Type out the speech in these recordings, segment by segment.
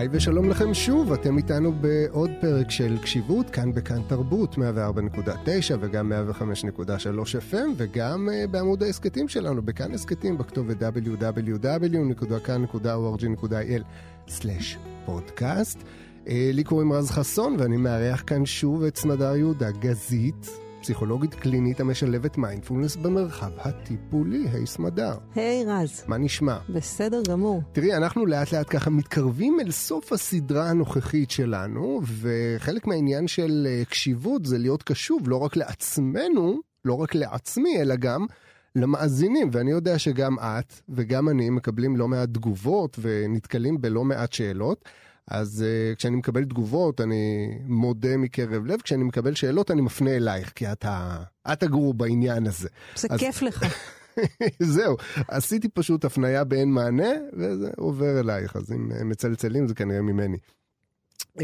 היי ושלום לכם שוב, אתם איתנו בעוד פרק של קשיבות, כאן בכאן תרבות, 104.9 וגם 105.3 FM, וגם uh, בעמוד ההסכתים שלנו, בכאן הסכתים, בכתובת www.kan.org.il/פודקאסט. Uh, לי קוראים רז חסון, ואני מארח כאן שוב את סמדר יהודה גזית. פסיכולוגית קלינית המשלבת מיינדפולנס במרחב הטיפולי. היי סמדר. היי רז. מה נשמע? בסדר גמור. תראי, אנחנו לאט לאט ככה מתקרבים אל סוף הסדרה הנוכחית שלנו, וחלק מהעניין של אה, קשיבות זה להיות קשוב לא רק לעצמנו, לא רק לעצמי, אלא גם למאזינים, ואני יודע שגם את וגם אני מקבלים לא מעט תגובות ונתקלים בלא מעט שאלות. אז uh, כשאני מקבל תגובות, אני מודה מקרב לב, כשאני מקבל שאלות, אני מפנה אלייך, כי את, ה... את הגרו בעניין הזה. זה אז... כיף לך. זהו, עשיתי פשוט הפנייה באין מענה, וזה עובר אלייך, אז אם מצלצלים זה כנראה ממני. Um,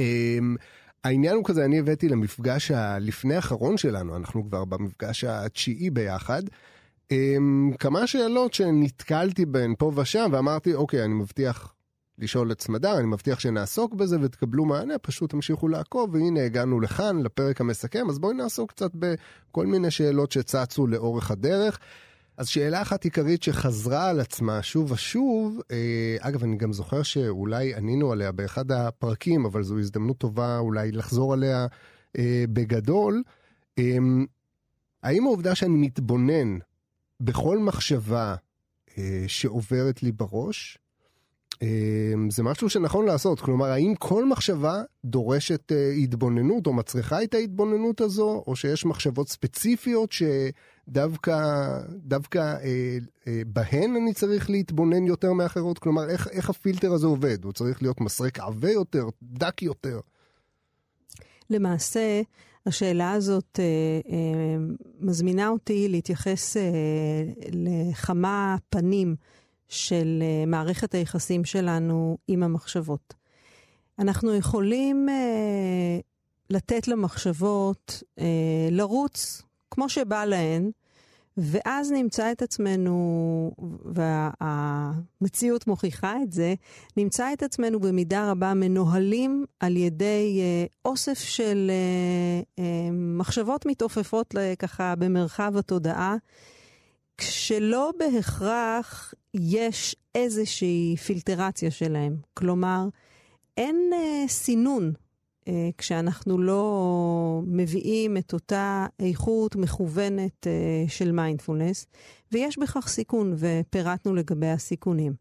העניין הוא כזה, אני הבאתי למפגש הלפני האחרון שלנו, אנחנו כבר במפגש התשיעי ביחד, um, כמה שאלות שנתקלתי בהן פה ושם, ואמרתי, אוקיי, אני מבטיח לשאול את סמדר, אני מבטיח שנעסוק בזה ותקבלו מענה, פשוט תמשיכו לעקוב, והנה הגענו לכאן, לפרק המסכם, אז בואי נעסוק קצת בכל מיני שאלות שצצו לאורך הדרך. אז שאלה אחת עיקרית שחזרה על עצמה שוב ושוב, אה, אגב, אני גם זוכר שאולי ענינו עליה באחד הפרקים, אבל זו הזדמנות טובה אולי לחזור עליה אה, בגדול. אה, האם העובדה שאני מתבונן בכל מחשבה אה, שעוברת לי בראש, זה משהו שנכון לעשות, כלומר האם כל מחשבה דורשת אה, התבוננות או מצריכה את ההתבוננות הזו, או שיש מחשבות ספציפיות שדווקא דווקא, אה, אה, בהן אני צריך להתבונן יותר מאחרות? כלומר איך, איך הפילטר הזה עובד? הוא צריך להיות מסרק עבה יותר, דק יותר? למעשה, השאלה הזאת אה, אה, מזמינה אותי להתייחס אה, לכמה פנים. של uh, מערכת היחסים שלנו עם המחשבות. אנחנו יכולים uh, לתת למחשבות uh, לרוץ כמו שבא להן, ואז נמצא את עצמנו, והמציאות מוכיחה את זה, נמצא את עצמנו במידה רבה מנוהלים על ידי uh, אוסף של uh, uh, מחשבות מתעופפות ככה במרחב התודעה. כשלא בהכרח יש איזושהי פילטרציה שלהם. כלומר, אין אה, סינון אה, כשאנחנו לא מביאים את אותה איכות מכוונת אה, של מיינדפולנס, ויש בכך סיכון, ופירטנו לגבי הסיכונים.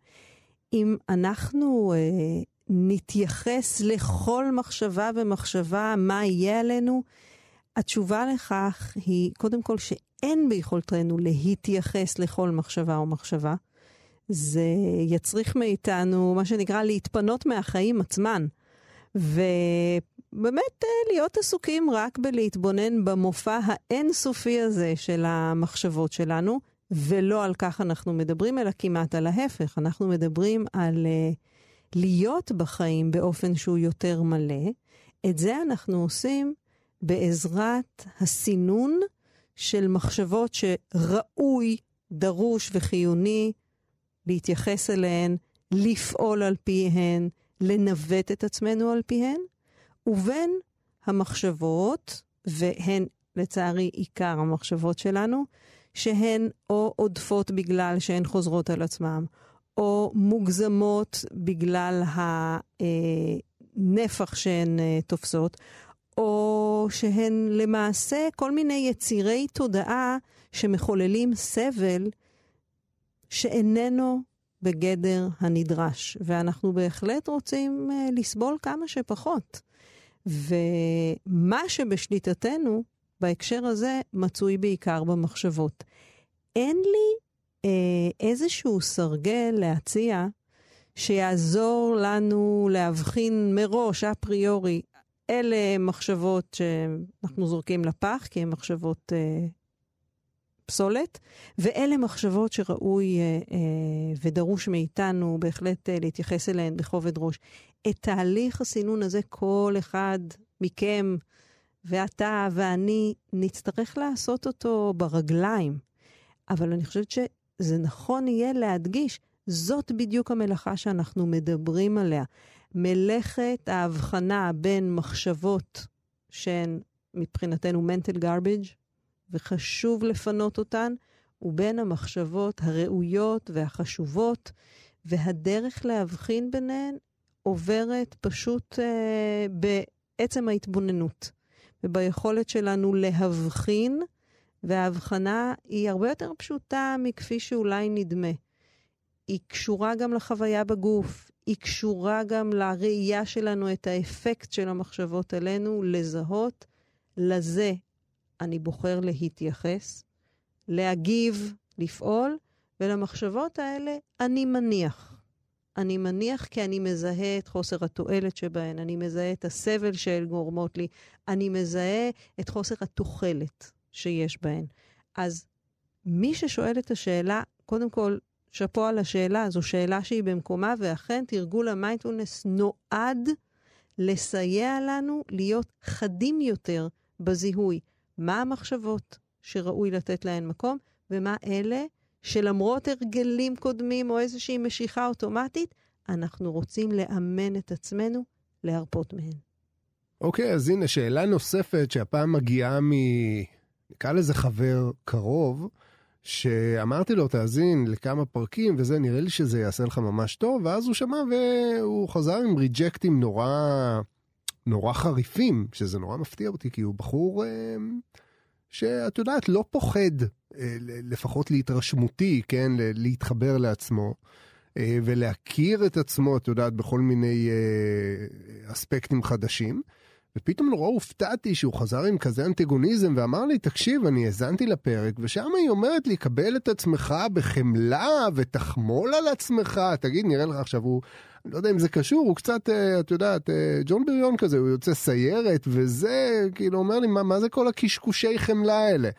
אם אנחנו אה, נתייחס לכל מחשבה ומחשבה מה יהיה עלינו, התשובה לכך היא קודם כל שאין ביכולתנו להתייחס לכל מחשבה או מחשבה. זה יצריך מאיתנו, מה שנקרא, להתפנות מהחיים עצמן. ובאמת אה, להיות עסוקים רק בלהתבונן במופע האינסופי הזה של המחשבות שלנו, ולא על כך אנחנו מדברים, אלא כמעט על ההפך. אנחנו מדברים על uh, להיות בחיים באופן שהוא יותר מלא. את זה אנחנו עושים בעזרת הסינון של מחשבות שראוי, דרוש וחיוני להתייחס אליהן, לפעול על פיהן, לנווט את עצמנו על פיהן, ובין המחשבות, והן לצערי עיקר המחשבות שלנו, שהן או עודפות בגלל שהן חוזרות על עצמן, או מוגזמות בגלל הנפח שהן אה, תופסות, או שהן למעשה כל מיני יצירי תודעה שמחוללים סבל שאיננו בגדר הנדרש, ואנחנו בהחלט רוצים uh, לסבול כמה שפחות. ומה שבשליטתנו בהקשר הזה מצוי בעיקר במחשבות. אין לי אה, איזשהו סרגל להציע שיעזור לנו להבחין מראש, אפריורי, אלה מחשבות שאנחנו זורקים לפח, כי הן מחשבות אה, פסולת, ואלה מחשבות שראוי אה, אה, ודרוש מאיתנו בהחלט אה, להתייחס אליהן בכובד ראש. את תהליך הסינון הזה כל אחד מכם ואתה ואני נצטרך לעשות אותו ברגליים. אבל אני חושבת שזה נכון יהיה להדגיש, זאת בדיוק המלאכה שאנחנו מדברים עליה. מלאכת ההבחנה בין מחשבות שהן מבחינתנו mental garbage, וחשוב לפנות אותן, ובין המחשבות הראויות והחשובות, והדרך להבחין ביניהן עוברת פשוט אה, בעצם ההתבוננות, וביכולת שלנו להבחין, וההבחנה היא הרבה יותר פשוטה מכפי שאולי נדמה. היא קשורה גם לחוויה בגוף, היא קשורה גם לראייה שלנו את האפקט של המחשבות עלינו, לזהות. לזה אני בוחר להתייחס, להגיב, לפעול, ולמחשבות האלה אני מניח. אני מניח כי אני מזהה את חוסר התועלת שבהן, אני מזהה את הסבל שהן גורמות לי, אני מזהה את חוסר התוחלת שיש בהן. אז מי ששואל את השאלה, קודם כל, שאפו על השאלה, זו שאלה שהיא במקומה, ואכן תרגול המיינדפולנס נועד לסייע לנו להיות חדים יותר בזיהוי מה המחשבות שראוי לתת להן מקום, ומה אלה שלמרות הרגלים קודמים או איזושהי משיכה אוטומטית, אנחנו רוצים לאמן את עצמנו להרפות מהן. אוקיי, okay, אז הנה שאלה נוספת שהפעם מגיעה מ... נקרא לזה חבר קרוב. שאמרתי לו, תאזין לכמה פרקים וזה, נראה לי שזה יעשה לך ממש טוב, ואז הוא שמע והוא חזר עם ריג'קטים נורא, נורא חריפים, שזה נורא מפתיע אותי, כי הוא בחור אה, שאת יודעת, לא פוחד, אה, לפחות להתרשמותי, כן, להתחבר לעצמו. אה, ולהכיר את עצמו, את יודעת, בכל מיני אספקטים חדשים. ופתאום נורא הופתעתי שהוא חזר עם כזה אנטגוניזם ואמר לי, תקשיב, אני האזנתי לפרק, ושם היא אומרת לי, קבל את עצמך בחמלה ותחמול על עצמך. תגיד, נראה לך עכשיו, הוא, אני לא יודע אם זה קשור, הוא קצת, אה, את יודעת, אה, ג'ון בריון כזה, הוא יוצא סיירת, וזה, כאילו, אומר לי, מה, מה זה כל הקשקושי חמלה האלה?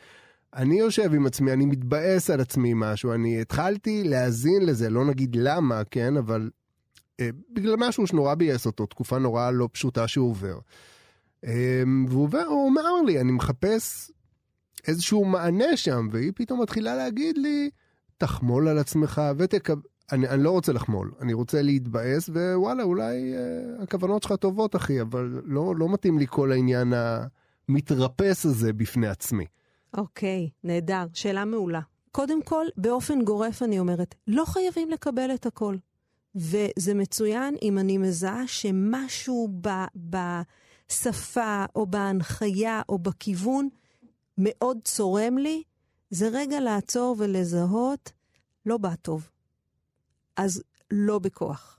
אני יושב עם עצמי, אני מתבאס על עצמי משהו, אני התחלתי להאזין לזה, לא נגיד למה, כן, אבל אה, בגלל משהו שנורא ביאס אותו, תקופה נורא לא פשוטה שהוא עובר. אמ, והוא אומר לי, אני מחפש איזשהו מענה שם, והיא פתאום מתחילה להגיד לי, תחמול על עצמך ותקבל... אני, אני לא רוצה לחמול, אני רוצה להתבאס, ווואלה, אולי אה, הכוונות שלך טובות, אחי, אבל לא, לא מתאים לי כל העניין המתרפס הזה בפני עצמי. אוקיי, okay, נהדר, שאלה מעולה. קודם כל, באופן גורף אני אומרת, לא חייבים לקבל את הכל. וזה מצוין אם אני מזהה שמשהו ב... ב בשפה או בהנחיה או בכיוון מאוד צורם לי, זה רגע לעצור ולזהות, לא בא טוב. אז לא בכוח.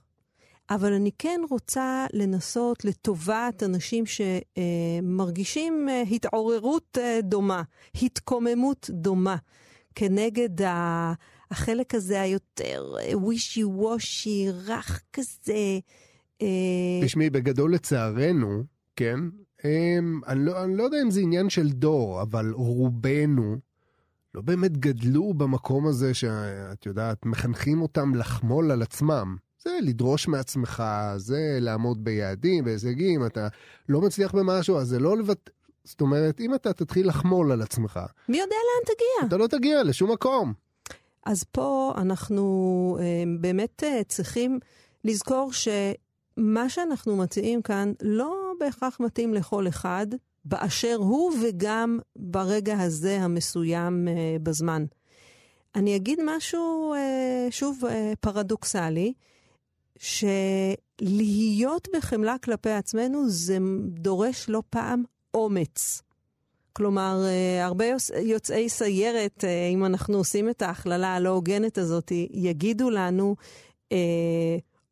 אבל אני כן רוצה לנסות לטובת אנשים שמרגישים אה, התעוררות אה, דומה, התקוממות דומה, כנגד החלק הזה היותר ווישי אה, וושי, רך כזה. תשמעי, בגדול לצערנו, כן? הם, אני, לא, אני לא יודע אם זה עניין של דור, אבל רובנו לא באמת גדלו במקום הזה שאת יודעת, מחנכים אותם לחמול על עצמם. זה לדרוש מעצמך, זה לעמוד ביעדים, בהישגים, אתה לא מצליח במשהו, אז זה לא לבט... זאת אומרת, אם אתה תתחיל לחמול על עצמך... מי יודע לאן תגיע? אתה לא תגיע לשום מקום. אז פה אנחנו אה, באמת אה, צריכים לזכור ש... מה שאנחנו מציעים כאן לא בהכרח מתאים לכל אחד, באשר הוא וגם ברגע הזה המסוים uh, בזמן. אני אגיד משהו, uh, שוב, uh, פרדוקסלי, שלהיות בחמלה כלפי עצמנו זה דורש לא פעם אומץ. כלומר, הרבה יוצאי סיירת, אם אנחנו עושים את ההכללה הלא הוגנת הזאת, יגידו לנו,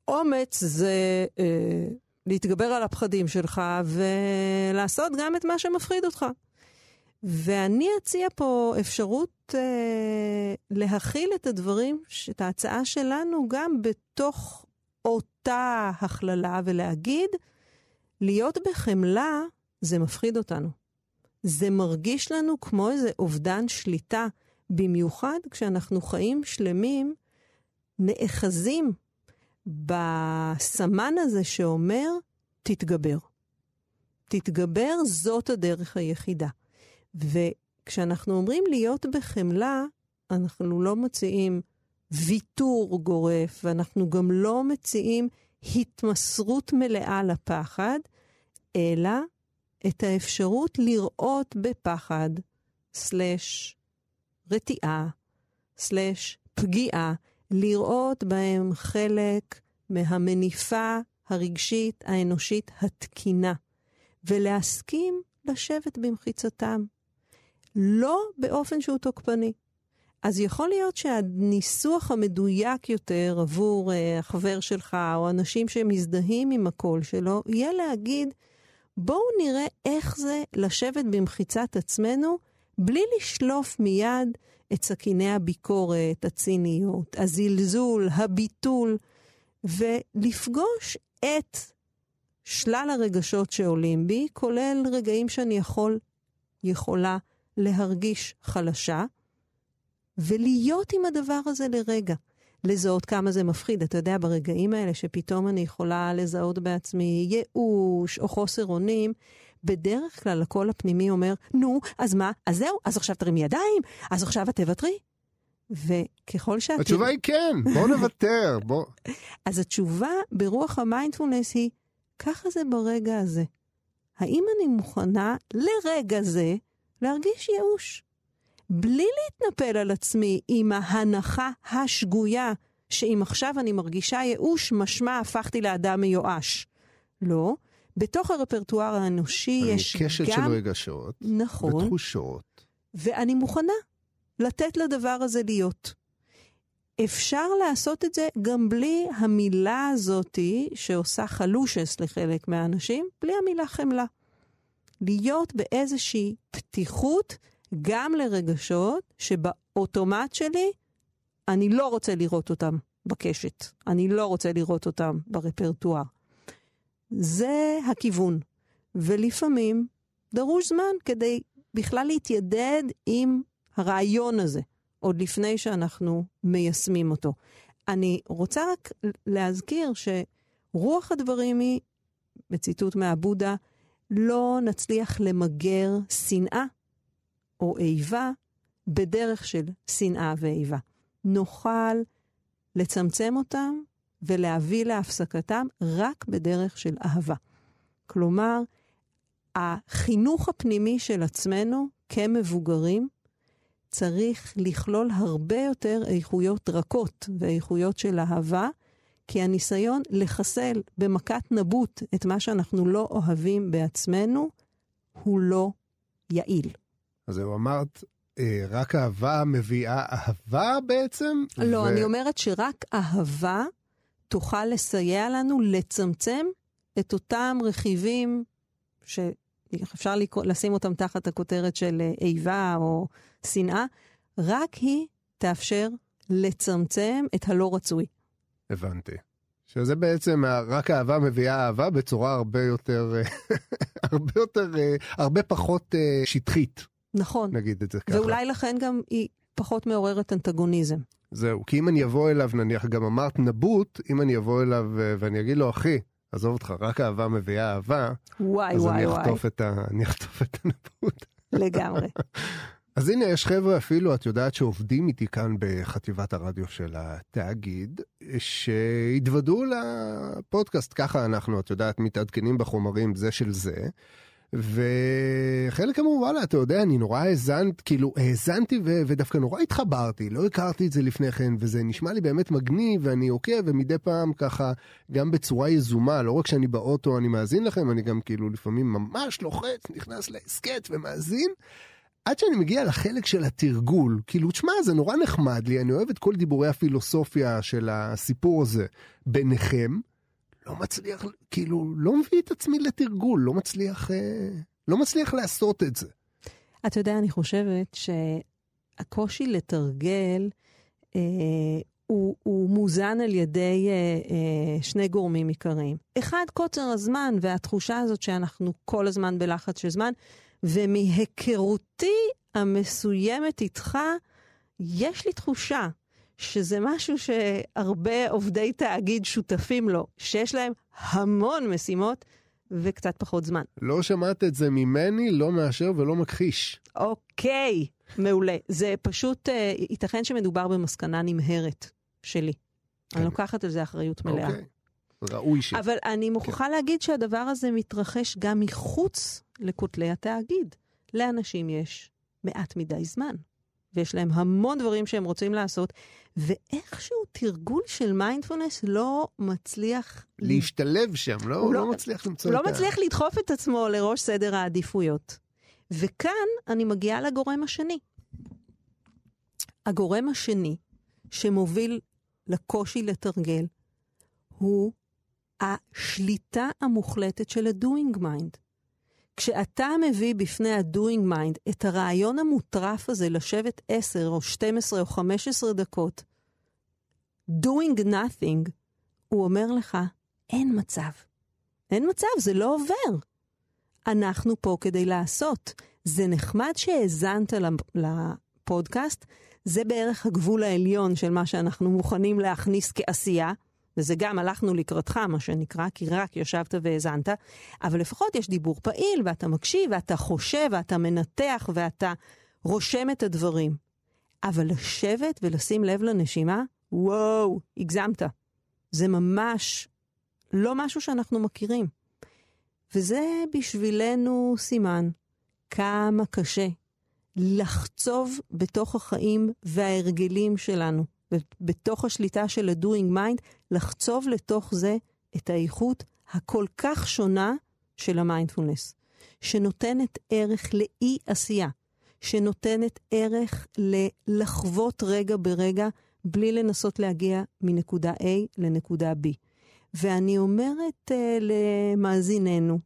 אומץ זה אה, להתגבר על הפחדים שלך ולעשות גם את מה שמפחיד אותך. ואני אציע פה אפשרות אה, להכיל את הדברים, את ההצעה שלנו, גם בתוך אותה הכללה ולהגיד, להיות בחמלה זה מפחיד אותנו. זה מרגיש לנו כמו איזה אובדן שליטה במיוחד כשאנחנו חיים שלמים נאחזים בסמן הזה שאומר, תתגבר. תתגבר, זאת הדרך היחידה. וכשאנחנו אומרים להיות בחמלה, אנחנו לא מציעים ויתור גורף, ואנחנו גם לא מציעים התמסרות מלאה לפחד, אלא את האפשרות לראות בפחד, סלש רתיעה, סלש פגיעה, לראות בהם חלק מהמניפה הרגשית האנושית התקינה, ולהסכים לשבת במחיצתם. לא באופן שהוא תוקפני. אז יכול להיות שהניסוח המדויק יותר עבור uh, החבר שלך, או אנשים שמזדהים עם הקול שלו, יהיה להגיד, בואו נראה איך זה לשבת במחיצת עצמנו, בלי לשלוף מיד את סכיני הביקורת, הציניות, הזלזול, הביטול, ולפגוש את שלל הרגשות שעולים בי, כולל רגעים שאני יכול, יכולה להרגיש חלשה, ולהיות עם הדבר הזה לרגע. לזהות כמה זה מפחיד. אתה יודע, ברגעים האלה שפתאום אני יכולה לזהות בעצמי ייאוש או חוסר אונים, בדרך כלל הקול הפנימי אומר, נו, אז מה? אז זהו, אז עכשיו תרימי ידיים, אז עכשיו את תוותרי. וככל שאת... התשובה היא כן, בוא נוותר, בוא. אז התשובה ברוח המיינדפולנס היא, ככה זה ברגע הזה. האם אני מוכנה לרגע זה להרגיש ייאוש? בלי להתנפל על עצמי עם ההנחה השגויה שאם עכשיו אני מרגישה ייאוש, משמע הפכתי לאדם מיואש. לא. בתוך הרפרטואר האנושי יש גם... קשת של רגשות. נכון. ותחושות. ואני מוכנה לתת לדבר הזה להיות. אפשר לעשות את זה גם בלי המילה הזאתי שעושה חלושס לחלק מהאנשים, בלי המילה חמלה. להיות באיזושהי פתיחות גם לרגשות שבאוטומט שלי אני לא רוצה לראות אותם בקשת. אני לא רוצה לראות אותם ברפרטואר. זה הכיוון. ולפעמים דרוש זמן כדי בכלל להתיידד עם הרעיון הזה, עוד לפני שאנחנו מיישמים אותו. אני רוצה רק להזכיר שרוח הדברים היא, בציטוט מהבודה, לא נצליח למגר שנאה או איבה בדרך של שנאה ואיבה. נוכל לצמצם אותם ולהביא להפסקתם רק בדרך של אהבה. כלומר, החינוך הפנימי של עצמנו כמבוגרים צריך לכלול הרבה יותר איכויות רכות ואיכויות של אהבה, כי הניסיון לחסל במכת נבוט את מה שאנחנו לא אוהבים בעצמנו, הוא לא יעיל. אז זהו, אמרת, אה, רק אהבה מביאה אהבה בעצם? לא, ו... אני אומרת שרק אהבה תוכל לסייע לנו לצמצם את אותם רכיבים שאפשר לשים אותם תחת הכותרת של אה, איבה או שנאה, רק היא תאפשר לצמצם את הלא רצוי. הבנתי. שזה בעצם רק אהבה מביאה אהבה בצורה הרבה יותר, הרבה יותר, הרבה פחות אה, שטחית. נכון. נגיד את זה ככה. ואולי לכן גם היא פחות מעוררת אנטגוניזם. זהו, כי אם אני אבוא אליו, נניח, גם אמרת נבוט, אם אני אבוא אליו אה, ואני אגיד לו, אחי, עזוב אותך, רק אהבה מביאה אהבה, וואי, אז וואי, אני וואי. אחטוף את, ה... אני אחטוף את הנבוט. לגמרי. אז הנה, יש חבר'ה אפילו, את יודעת, שעובדים איתי כאן בחטיבת הרדיו של התאגיד, שהתוודעו לפודקאסט, ככה אנחנו, את יודעת, מתעדכנים בחומרים זה של זה. וחלק אמרו, וואלה, אתה יודע, אני נורא האזנת, כאילו, האזנתי ו- ודווקא נורא התחברתי, לא הכרתי את זה לפני כן, וזה נשמע לי באמת מגניב, ואני עוקב, ומדי פעם ככה, גם בצורה יזומה, לא רק שאני באוטו, אני מאזין לכם, אני גם כאילו לפעמים ממש לוחץ, נכנס להסכת ומאזין. עד שאני מגיע לחלק של התרגול, כאילו, תשמע, זה נורא נחמד לי, אני אוהב את כל דיבורי הפילוסופיה של הסיפור הזה ביניכם. לא מצליח, כאילו, לא מביא את עצמי לתרגול, לא מצליח, אה, לא מצליח לעשות את זה. אתה יודע, אני חושבת שהקושי לתרגל אה, הוא, הוא מוזן על ידי אה, אה, שני גורמים עיקריים. אחד, קוצר הזמן והתחושה הזאת שאנחנו כל הזמן בלחץ של זמן, ומהיכרותי המסוימת איתך, יש לי תחושה שזה משהו שהרבה עובדי תאגיד שותפים לו, שיש להם המון משימות וקצת פחות זמן. לא שמעת את זה ממני, לא מאשר ולא מכחיש. אוקיי, מעולה. זה פשוט, אה, ייתכן שמדובר במסקנה נמהרת שלי. כן. אני לוקחת על זה אחריות מלאה. אוקיי. ראוי ש... אבל אני מוכרחה להגיד שהדבר הזה מתרחש גם מחוץ לכותלי התאגיד. לאנשים יש מעט מדי זמן, ויש להם המון דברים שהם רוצים לעשות, ואיכשהו תרגול של מיינדפולנס לא מצליח... להשתלב שם, לא, הוא לא- לא מצליח למצוא הוא את לא ה... מצליח לדחוף את עצמו לראש סדר העדיפויות. וכאן אני מגיעה לגורם השני. הגורם השני שמוביל לקושי לתרגל הוא השליטה המוחלטת של ה-doing mind. כשאתה מביא בפני ה-doing mind את הרעיון המוטרף הזה לשבת 10 או 12 או 15 דקות, doing nothing, הוא אומר לך, אין מצב. אין מצב, זה לא עובר. אנחנו פה כדי לעשות. זה נחמד שהאזנת לפ- לפודקאסט, זה בערך הגבול העליון של מה שאנחנו מוכנים להכניס כעשייה, וזה גם הלכנו לקראתך, מה שנקרא, כי רק ישבת והאזנת, אבל לפחות יש דיבור פעיל, ואתה מקשיב, ואתה חושב, ואתה מנתח, ואתה רושם את הדברים. אבל לשבת ולשים לב לנשימה, וואו, הגזמת. זה ממש לא משהו שאנחנו מכירים. וזה בשבילנו סימן כמה קשה לחצוב בתוך החיים וההרגלים שלנו, בתוך השליטה של ה-doing mind, לחצוב לתוך זה את האיכות הכל כך שונה של המיינדפולנס, שנותנת ערך לאי עשייה, שנותנת ערך ללחוות רגע ברגע בלי לנסות להגיע מנקודה A לנקודה B. ואני אומרת uh, למאזיננו,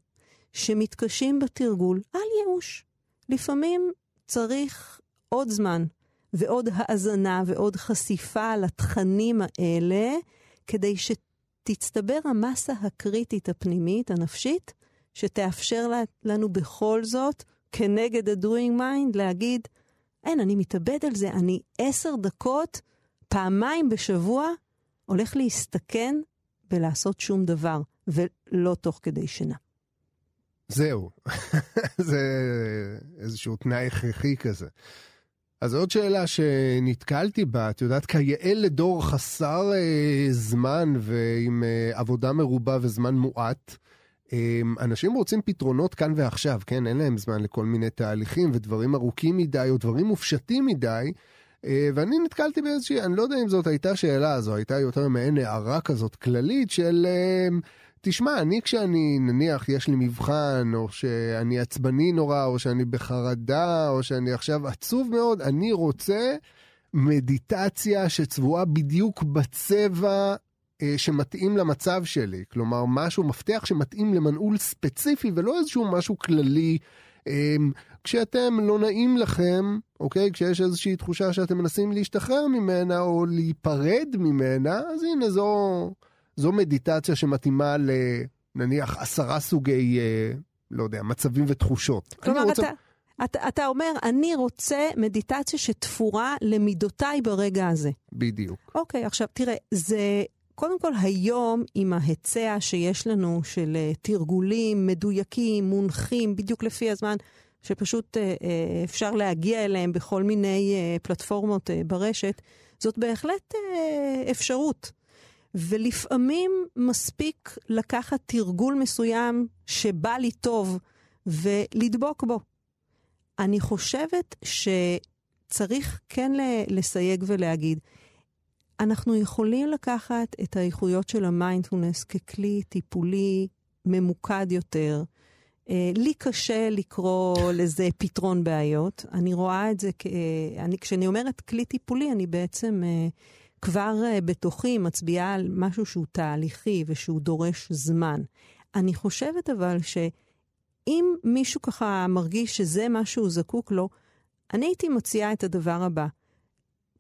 שמתקשים בתרגול, אל ייאוש. לפעמים צריך עוד זמן ועוד האזנה ועוד חשיפה לתכנים האלה, כדי שתצטבר המסה הקריטית הפנימית, הנפשית, שתאפשר לנו בכל זאת, כנגד ה-doing mind, להגיד, אין, אני מתאבד על זה, אני עשר דקות, פעמיים בשבוע, הולך להסתכן בלעשות שום דבר, ולא תוך כדי שינה. זהו, זה איזשהו תנאי הכרחי כזה. אז עוד שאלה שנתקלתי בה, את יודעת, כיאה לדור חסר אה, זמן ועם אה, עבודה מרובה וזמן מועט, אה, אנשים רוצים פתרונות כאן ועכשיו, כן? אין להם זמן לכל מיני תהליכים ודברים ארוכים מדי או דברים מופשטים מדי. אה, ואני נתקלתי באיזושהי, אני לא יודע אם זאת הייתה שאלה, זו הייתה יותר מעין הערה כזאת כללית של... אה, תשמע, אני כשאני, נניח, יש לי מבחן, או שאני עצבני נורא, או שאני בחרדה, או שאני עכשיו עצוב מאוד, אני רוצה מדיטציה שצבועה בדיוק בצבע אה, שמתאים למצב שלי. כלומר, משהו, מפתח שמתאים למנעול ספציפי, ולא איזשהו משהו כללי. אה, כשאתם לא נעים לכם, אוקיי? כשיש איזושהי תחושה שאתם מנסים להשתחרר ממנה, או להיפרד ממנה, אז הנה זו... זו מדיטציה שמתאימה לנניח עשרה סוגי, אה, לא יודע, מצבים ותחושות. כלומר, רוצה... אתה, אתה, אתה אומר, אני רוצה מדיטציה שתפורה למידותיי ברגע הזה. בדיוק. אוקיי, עכשיו תראה, זה קודם כל היום עם ההיצע שיש לנו של uh, תרגולים מדויקים, מונחים, בדיוק לפי הזמן, שפשוט uh, uh, אפשר להגיע אליהם בכל מיני פלטפורמות ברשת, זאת בהחלט אפשרות. ולפעמים מספיק לקחת תרגול מסוים שבא לי טוב ולדבוק בו. אני חושבת שצריך כן לסייג ולהגיד, אנחנו יכולים לקחת את האיכויות של המיינדפולנס ככלי טיפולי ממוקד יותר. לי קשה לקרוא לזה פתרון בעיות. אני רואה את זה, כ... אני, כשאני אומרת כלי טיפולי, אני בעצם כבר בתוכי מצביעה על משהו שהוא תהליכי ושהוא דורש זמן. אני חושבת אבל שאם מישהו ככה מרגיש שזה מה שהוא זקוק לו, אני הייתי מציעה את הדבר הבא.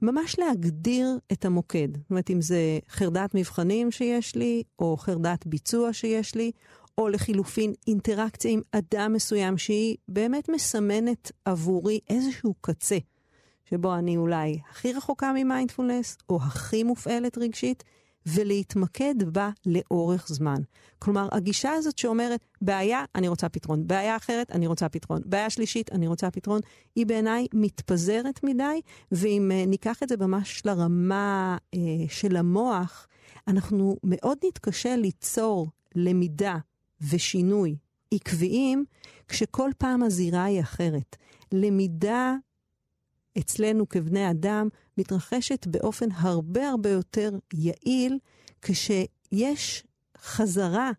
ממש להגדיר את המוקד. זאת אומרת, אם זה חרדת מבחנים שיש לי, או חרדת ביצוע שיש לי, או לחילופין אינטראקציה עם אדם מסוים שהיא באמת מסמנת עבורי איזשהו קצה. שבו אני אולי הכי רחוקה ממיינדפולנס, או הכי מופעלת רגשית, ולהתמקד בה לאורך זמן. כלומר, הגישה הזאת שאומרת, בעיה, אני רוצה פתרון, בעיה אחרת, אני רוצה פתרון, בעיה שלישית, אני רוצה פתרון, היא בעיניי מתפזרת מדי, ואם uh, ניקח את זה ממש לרמה uh, של המוח, אנחנו מאוד נתקשה ליצור למידה ושינוי עקביים, כשכל פעם הזירה היא אחרת. למידה אצלנו כבני אדם מתרחשת באופן הרבה הרבה יותר יעיל כשיש חזרה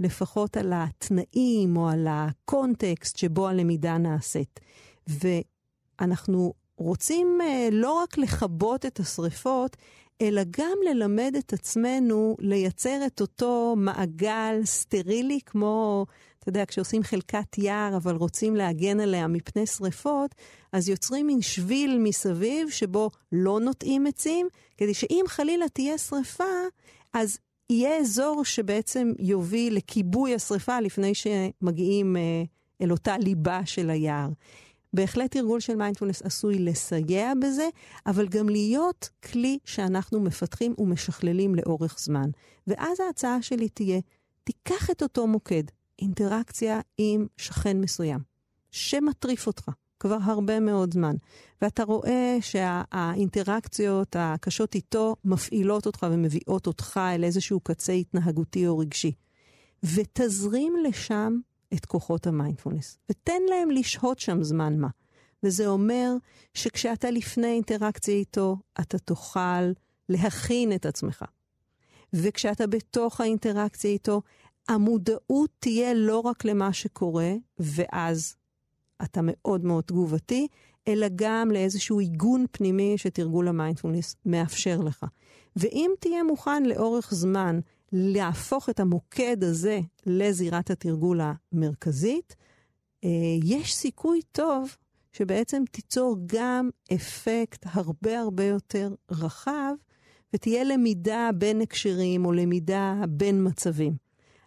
לפחות על התנאים או על הקונטקסט שבו הלמידה נעשית. ואנחנו רוצים uh, לא רק לכבות את השריפות, אלא גם ללמד את עצמנו לייצר את אותו מעגל סטרילי, כמו, אתה יודע, כשעושים חלקת יער, אבל רוצים להגן עליה מפני שריפות, אז יוצרים מין שביל מסביב שבו לא נוטעים עצים, כדי שאם חלילה תהיה שריפה, אז יהיה אזור שבעצם יוביל לכיבוי השריפה לפני שמגיעים אה, אל אותה ליבה של היער. בהחלט תרגול של מיינדפולנס עשוי לסייע בזה, אבל גם להיות כלי שאנחנו מפתחים ומשכללים לאורך זמן. ואז ההצעה שלי תהיה, תיקח את אותו מוקד, אינטראקציה עם שכן מסוים, שמטריף אותך כבר הרבה מאוד זמן, ואתה רואה שהאינטראקציות הקשות איתו מפעילות אותך ומביאות אותך אל איזשהו קצה התנהגותי או רגשי. ותזרים לשם את כוחות המיינדפולנס, ותן להם לשהות שם זמן מה. וזה אומר שכשאתה לפני אינטראקציה איתו, אתה תוכל להכין את עצמך. וכשאתה בתוך האינטראקציה איתו, המודעות תהיה לא רק למה שקורה, ואז אתה מאוד מאוד תגובתי, אלא גם לאיזשהו עיגון פנימי שתרגול המיינדפולנס מאפשר לך. ואם תהיה מוכן לאורך זמן להפוך את המוקד הזה לזירת התרגול המרכזית, אה, יש סיכוי טוב שבעצם תיצור גם אפקט הרבה הרבה יותר רחב, ותהיה למידה בין הקשרים או למידה בין מצבים.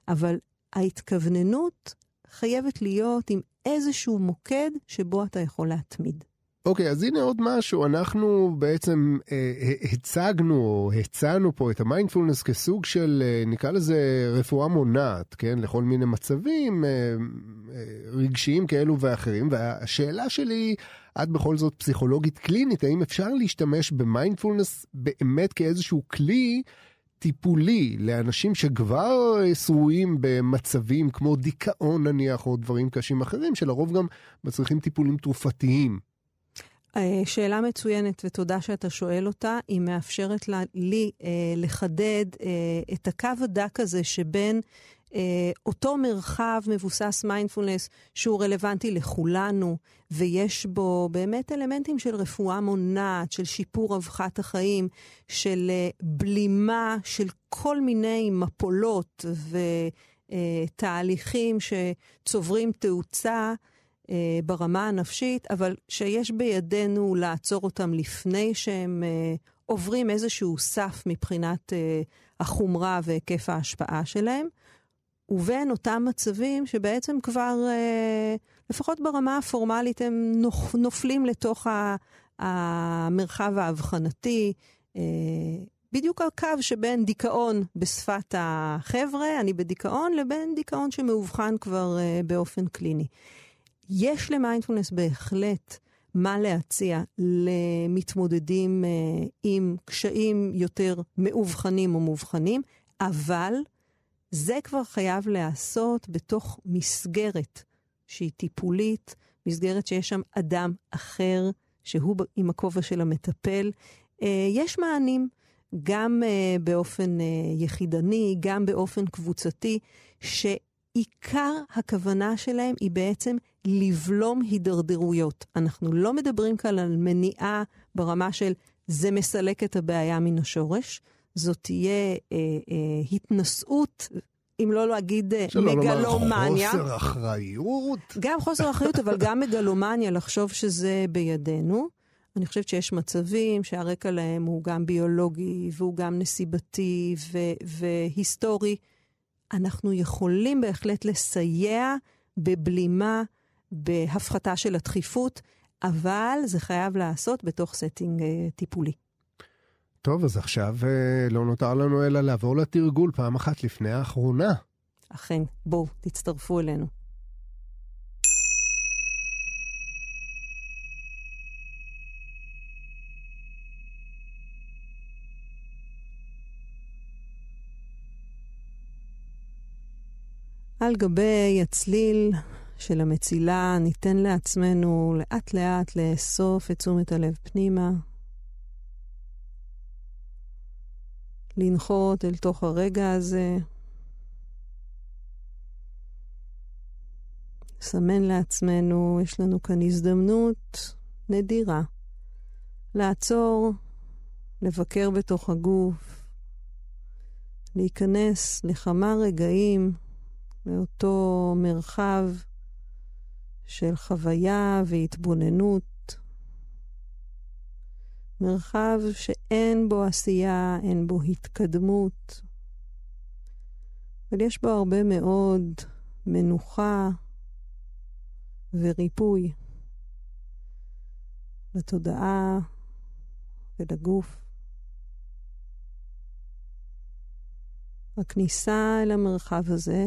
אבל ההתכווננות חייבת להיות עם איזשהו מוקד שבו אתה יכול להתמיד. אוקיי, okay, אז הנה עוד משהו, אנחנו בעצם אה, הצגנו או הצענו פה את המיינדפולנס כסוג של, אה, נקרא לזה רפואה מונעת, כן? לכל מיני מצבים אה, אה, רגשיים כאלו ואחרים, והשאלה שלי, את בכל זאת פסיכולוגית קלינית, האם אפשר להשתמש במיינדפולנס באמת כאיזשהו כלי טיפולי לאנשים שכבר שרויים במצבים כמו דיכאון נניח, או דברים קשים אחרים, שלרוב גם מצריכים טיפולים תרופתיים? אה, שאלה מצוינת, ותודה שאתה שואל אותה. היא מאפשרת לי אה, לחדד אה, את הקו הדק הזה שבין אה, אותו מרחב מבוסס מיינדפולנס שהוא רלוונטי לכולנו, ויש בו באמת אלמנטים של רפואה מונעת, של שיפור רווחת החיים, של אה, בלימה של כל מיני מפולות ותהליכים אה, שצוברים תאוצה. אה, ברמה הנפשית, אבל שיש בידינו לעצור אותם לפני שהם אה, עוברים איזשהו סף מבחינת אה, החומרה והיקף ההשפעה שלהם, ובין אותם מצבים שבעצם כבר, אה, לפחות ברמה הפורמלית, הם נופ, נופלים לתוך ה, המרחב האבחנתי. אה, בדיוק הקו שבין דיכאון בשפת החבר'ה, אני בדיכאון, לבין דיכאון שמאובחן כבר uh, באופן קליני. יש למיינדפולנס בהחלט מה להציע למתמודדים uh, עם קשיים יותר מאובחנים או מובחנים, אבל זה כבר חייב להיעשות בתוך מסגרת שהיא טיפולית, מסגרת שיש שם אדם אחר, שהוא עם הכובע של המטפל. Uh, יש מענים, גם uh, באופן uh, יחידני, גם באופן קבוצתי, שעיקר הכוונה שלהם היא בעצם לבלום הידרדרויות. אנחנו לא מדברים כאן על מניעה ברמה של זה מסלק את הבעיה מן השורש, זאת תהיה אה, אה, התנשאות, אם לא להגיד אה, מגלומניה. חוסר אחריות. גם חוסר אחריות, אבל גם מגלומניה, לחשוב שזה בידינו. אני חושבת שיש מצבים שהרקע להם הוא גם ביולוגי והוא גם נסיבתי ו- והיסטורי. אנחנו יכולים בהחלט לסייע בבלימה בהפחתה של הדחיפות, אבל זה חייב להיעשות בתוך setting אה, טיפולי. טוב, אז עכשיו אה, לא נותר לנו אלא לעבור לתרגול פעם אחת לפני האחרונה. אכן, בואו, תצטרפו אלינו. על גבי הצליל של המצילה ניתן לעצמנו לאט לאט לאסוף את תשומת הלב פנימה, לנחות אל תוך הרגע הזה, לסמן לעצמנו, יש לנו כאן הזדמנות נדירה לעצור, לבקר בתוך הגוף, להיכנס לכמה רגעים לאותו מרחב של חוויה והתבוננות. מרחב שאין בו עשייה, אין בו התקדמות, אבל יש בו הרבה מאוד מנוחה וריפוי לתודעה ולגוף. הכניסה אל המרחב הזה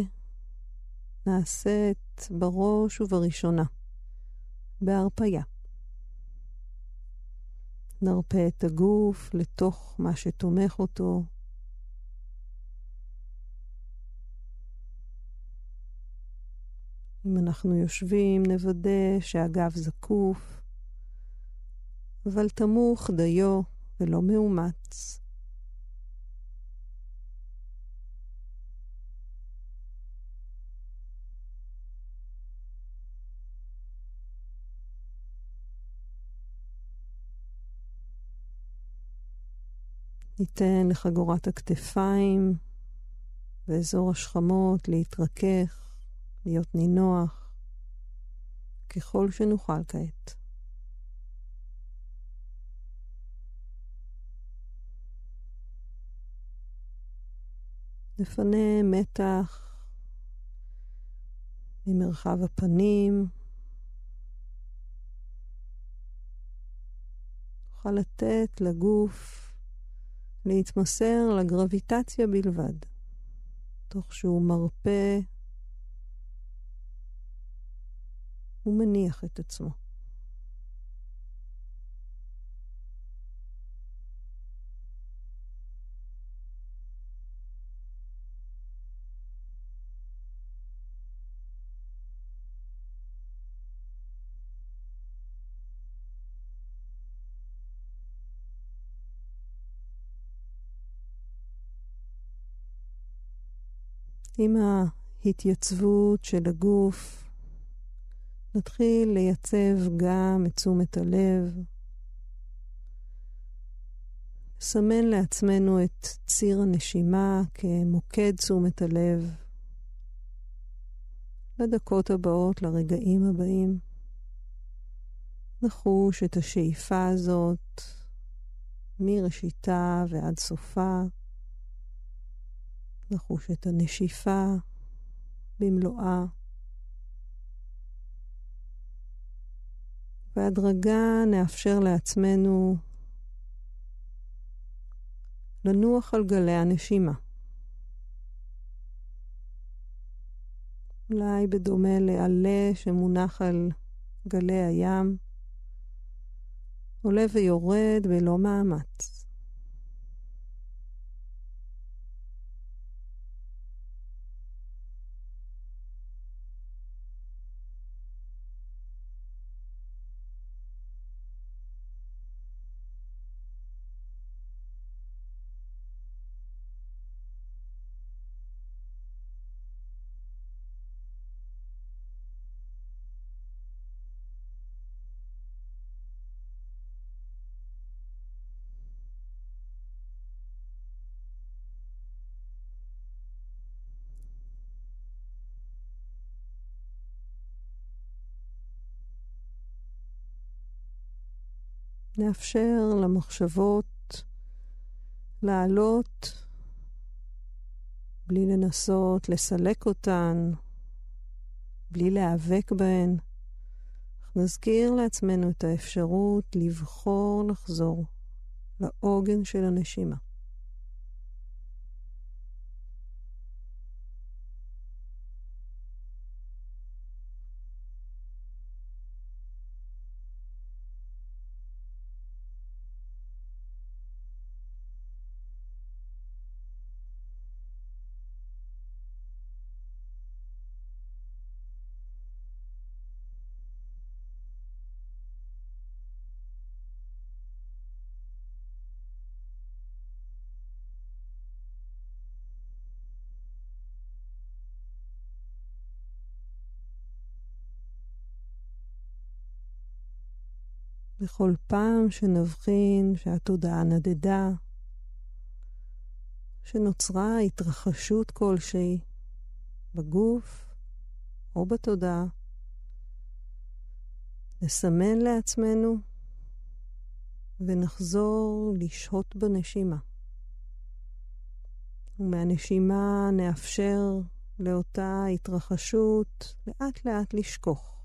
נעשית בראש ובראשונה בהרפייה. נרפה את הגוף לתוך מה שתומך אותו. אם אנחנו יושבים, נוודא שהגב זקוף, אבל תמוך דיו ולא מאומץ. ניתן לחגורת הכתפיים ואזור השכמות להתרכך, להיות נינוח, ככל שנוכל כעת. נפנה מתח ממרחב הפנים. נוכל לתת לגוף להתמסר לגרביטציה בלבד, תוך שהוא מרפה ומניח את עצמו. עם ההתייצבות של הגוף, נתחיל לייצב גם את תשומת הלב. נסמן לעצמנו את ציר הנשימה כמוקד תשומת הלב לדקות הבאות, לרגעים הבאים. נחוש את השאיפה הזאת מראשיתה ועד סופה. נחוש את הנשיפה במלואה. בהדרגה נאפשר לעצמנו לנוח על גלי הנשימה. אולי בדומה לעלה שמונח על גלי הים, עולה ויורד בלא מאמץ. נאפשר למחשבות לעלות בלי לנסות לסלק אותן, בלי להיאבק בהן. נזכיר לעצמנו את האפשרות לבחור לחזור לעוגן של הנשימה. בכל פעם שנבחין שהתודעה נדדה, שנוצרה התרחשות כלשהי בגוף או בתודעה, נסמן לעצמנו ונחזור לשהות בנשימה. ומהנשימה נאפשר לאותה התרחשות לאט לאט לשכוך.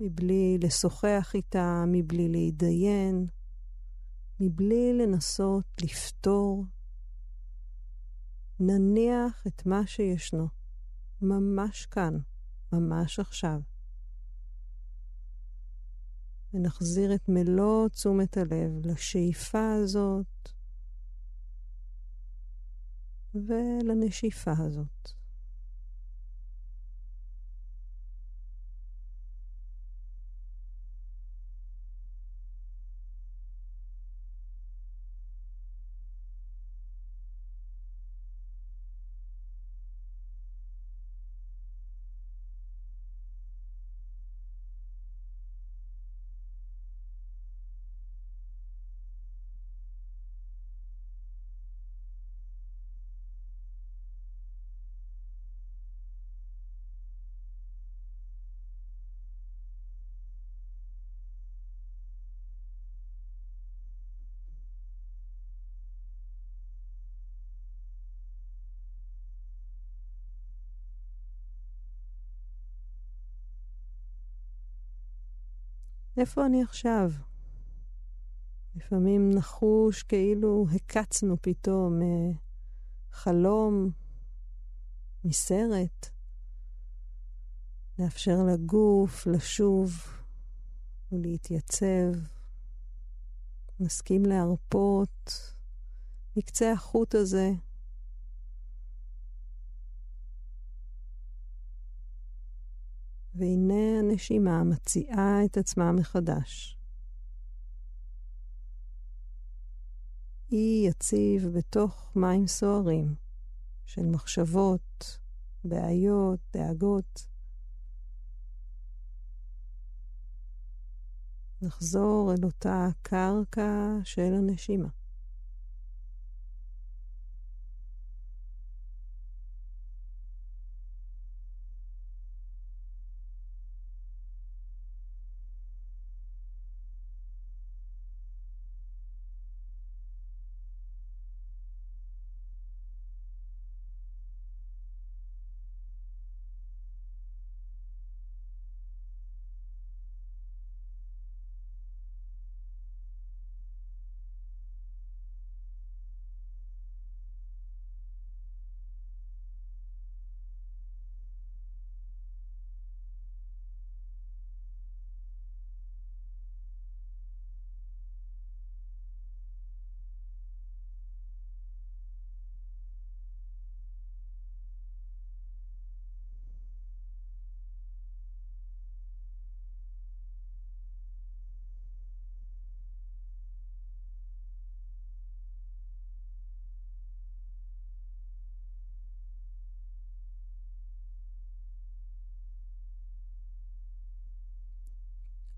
מבלי לשוחח איתה, מבלי להתדיין, מבלי לנסות לפתור. נניח את מה שישנו, ממש כאן, ממש עכשיו. ונחזיר את מלוא תשומת הלב לשאיפה הזאת ולנשיפה הזאת. איפה אני עכשיו? לפעמים נחוש כאילו הקצנו פתאום מחלום, מסרט. לאפשר לגוף לשוב ולהתייצב. נסכים להרפות מקצה החוט הזה והנה הנשימה מציעה את עצמה מחדש. אי יציב בתוך מים סוערים של מחשבות, בעיות, דאגות. נחזור אל אותה קרקע של הנשימה.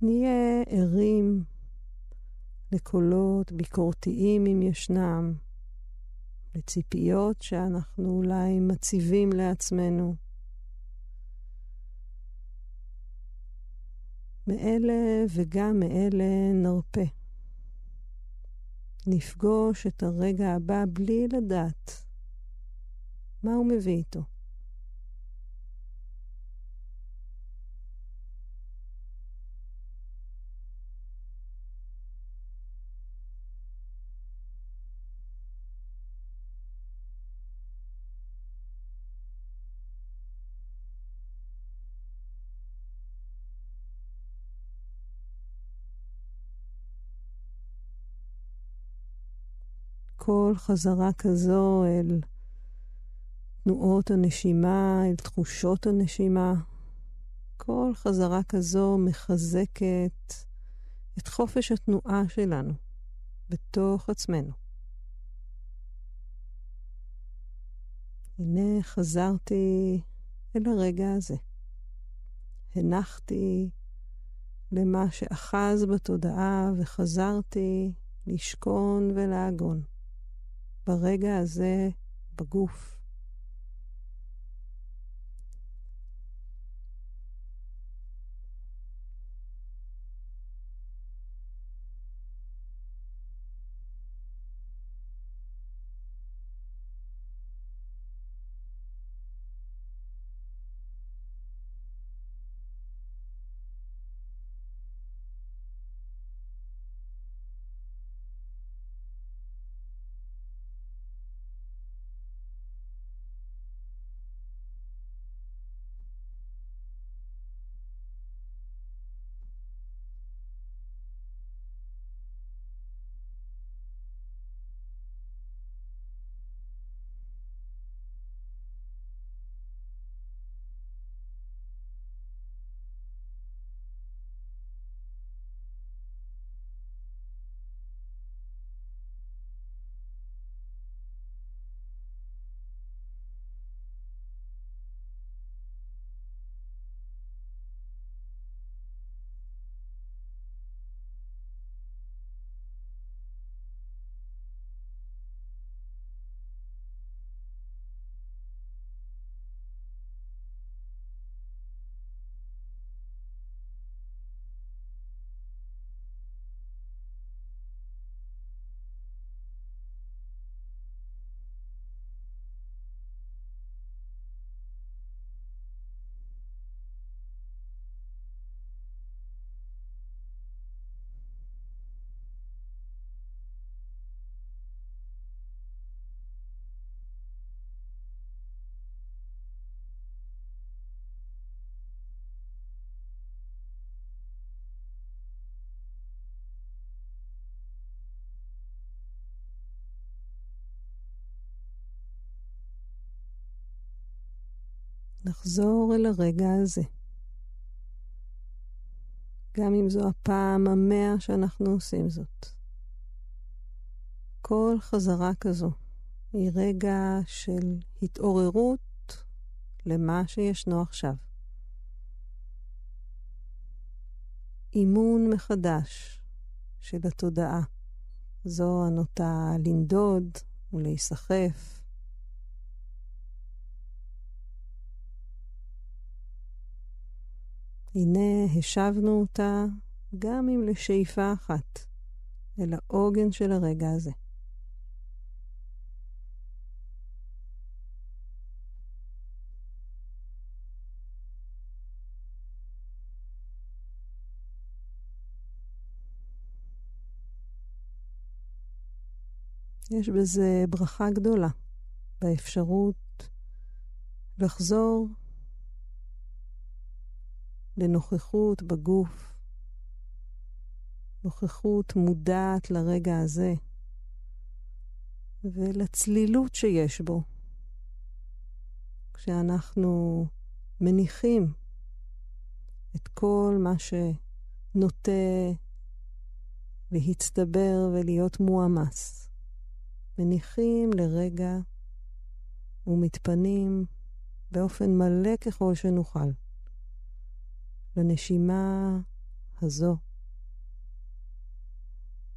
נהיה ערים לקולות ביקורתיים אם ישנם, לציפיות שאנחנו אולי מציבים לעצמנו. מאלה וגם מאלה נרפה. נפגוש את הרגע הבא בלי לדעת מה הוא מביא איתו. כל חזרה כזו אל תנועות הנשימה, אל תחושות הנשימה, כל חזרה כזו מחזקת את חופש התנועה שלנו בתוך עצמנו. הנה חזרתי אל הרגע הזה. הנחתי למה שאחז בתודעה וחזרתי לשכון ולעגון. ברגע הזה, בגוף. נחזור אל הרגע הזה. גם אם זו הפעם המאה שאנחנו עושים זאת. כל חזרה כזו היא רגע של התעוררות למה שישנו עכשיו. אימון מחדש של התודעה, זו הנוטה לנדוד ולהיסחף, הנה השבנו אותה גם אם לשאיפה אחת, אל העוגן של הרגע הזה. יש בזה ברכה גדולה, באפשרות לחזור לנוכחות בגוף, נוכחות מודעת לרגע הזה ולצלילות שיש בו. כשאנחנו מניחים את כל מה שנוטה להצטבר ולהיות מועמס. מניחים לרגע ומתפנים באופן מלא ככל שנוכל. לנשימה הזו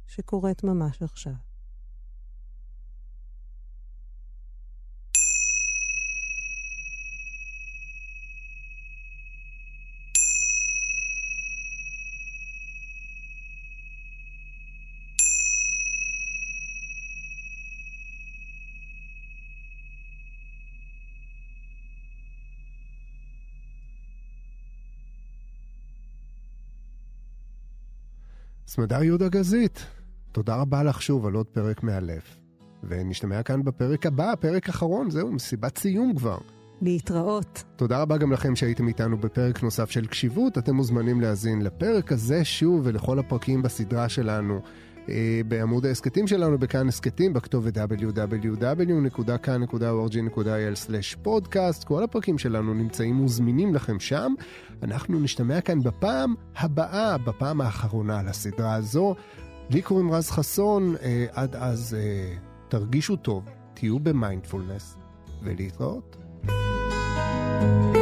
שקורית ממש עכשיו. סמדר יהודה גזית, תודה רבה לך שוב על עוד פרק מאלף. ונשתמע כאן בפרק הבא, פרק אחרון, זהו, מסיבת סיום כבר. להתראות. תודה רבה גם לכם שהייתם איתנו בפרק נוסף של קשיבות. אתם מוזמנים להאזין לפרק הזה שוב ולכל הפרקים בסדרה שלנו בעמוד ההסכתים שלנו בכאן הסכתים, בכתובת www.kan.org.il/פודקאסט. כל הפרקים שלנו נמצאים וזמינים לכם שם. אנחנו נשתמע כאן בפעם הבאה, בפעם האחרונה על הסדרה הזו. לי קוראים רז חסון, עד אז תרגישו טוב, תהיו במיינדפולנס, ולהתראות. thank you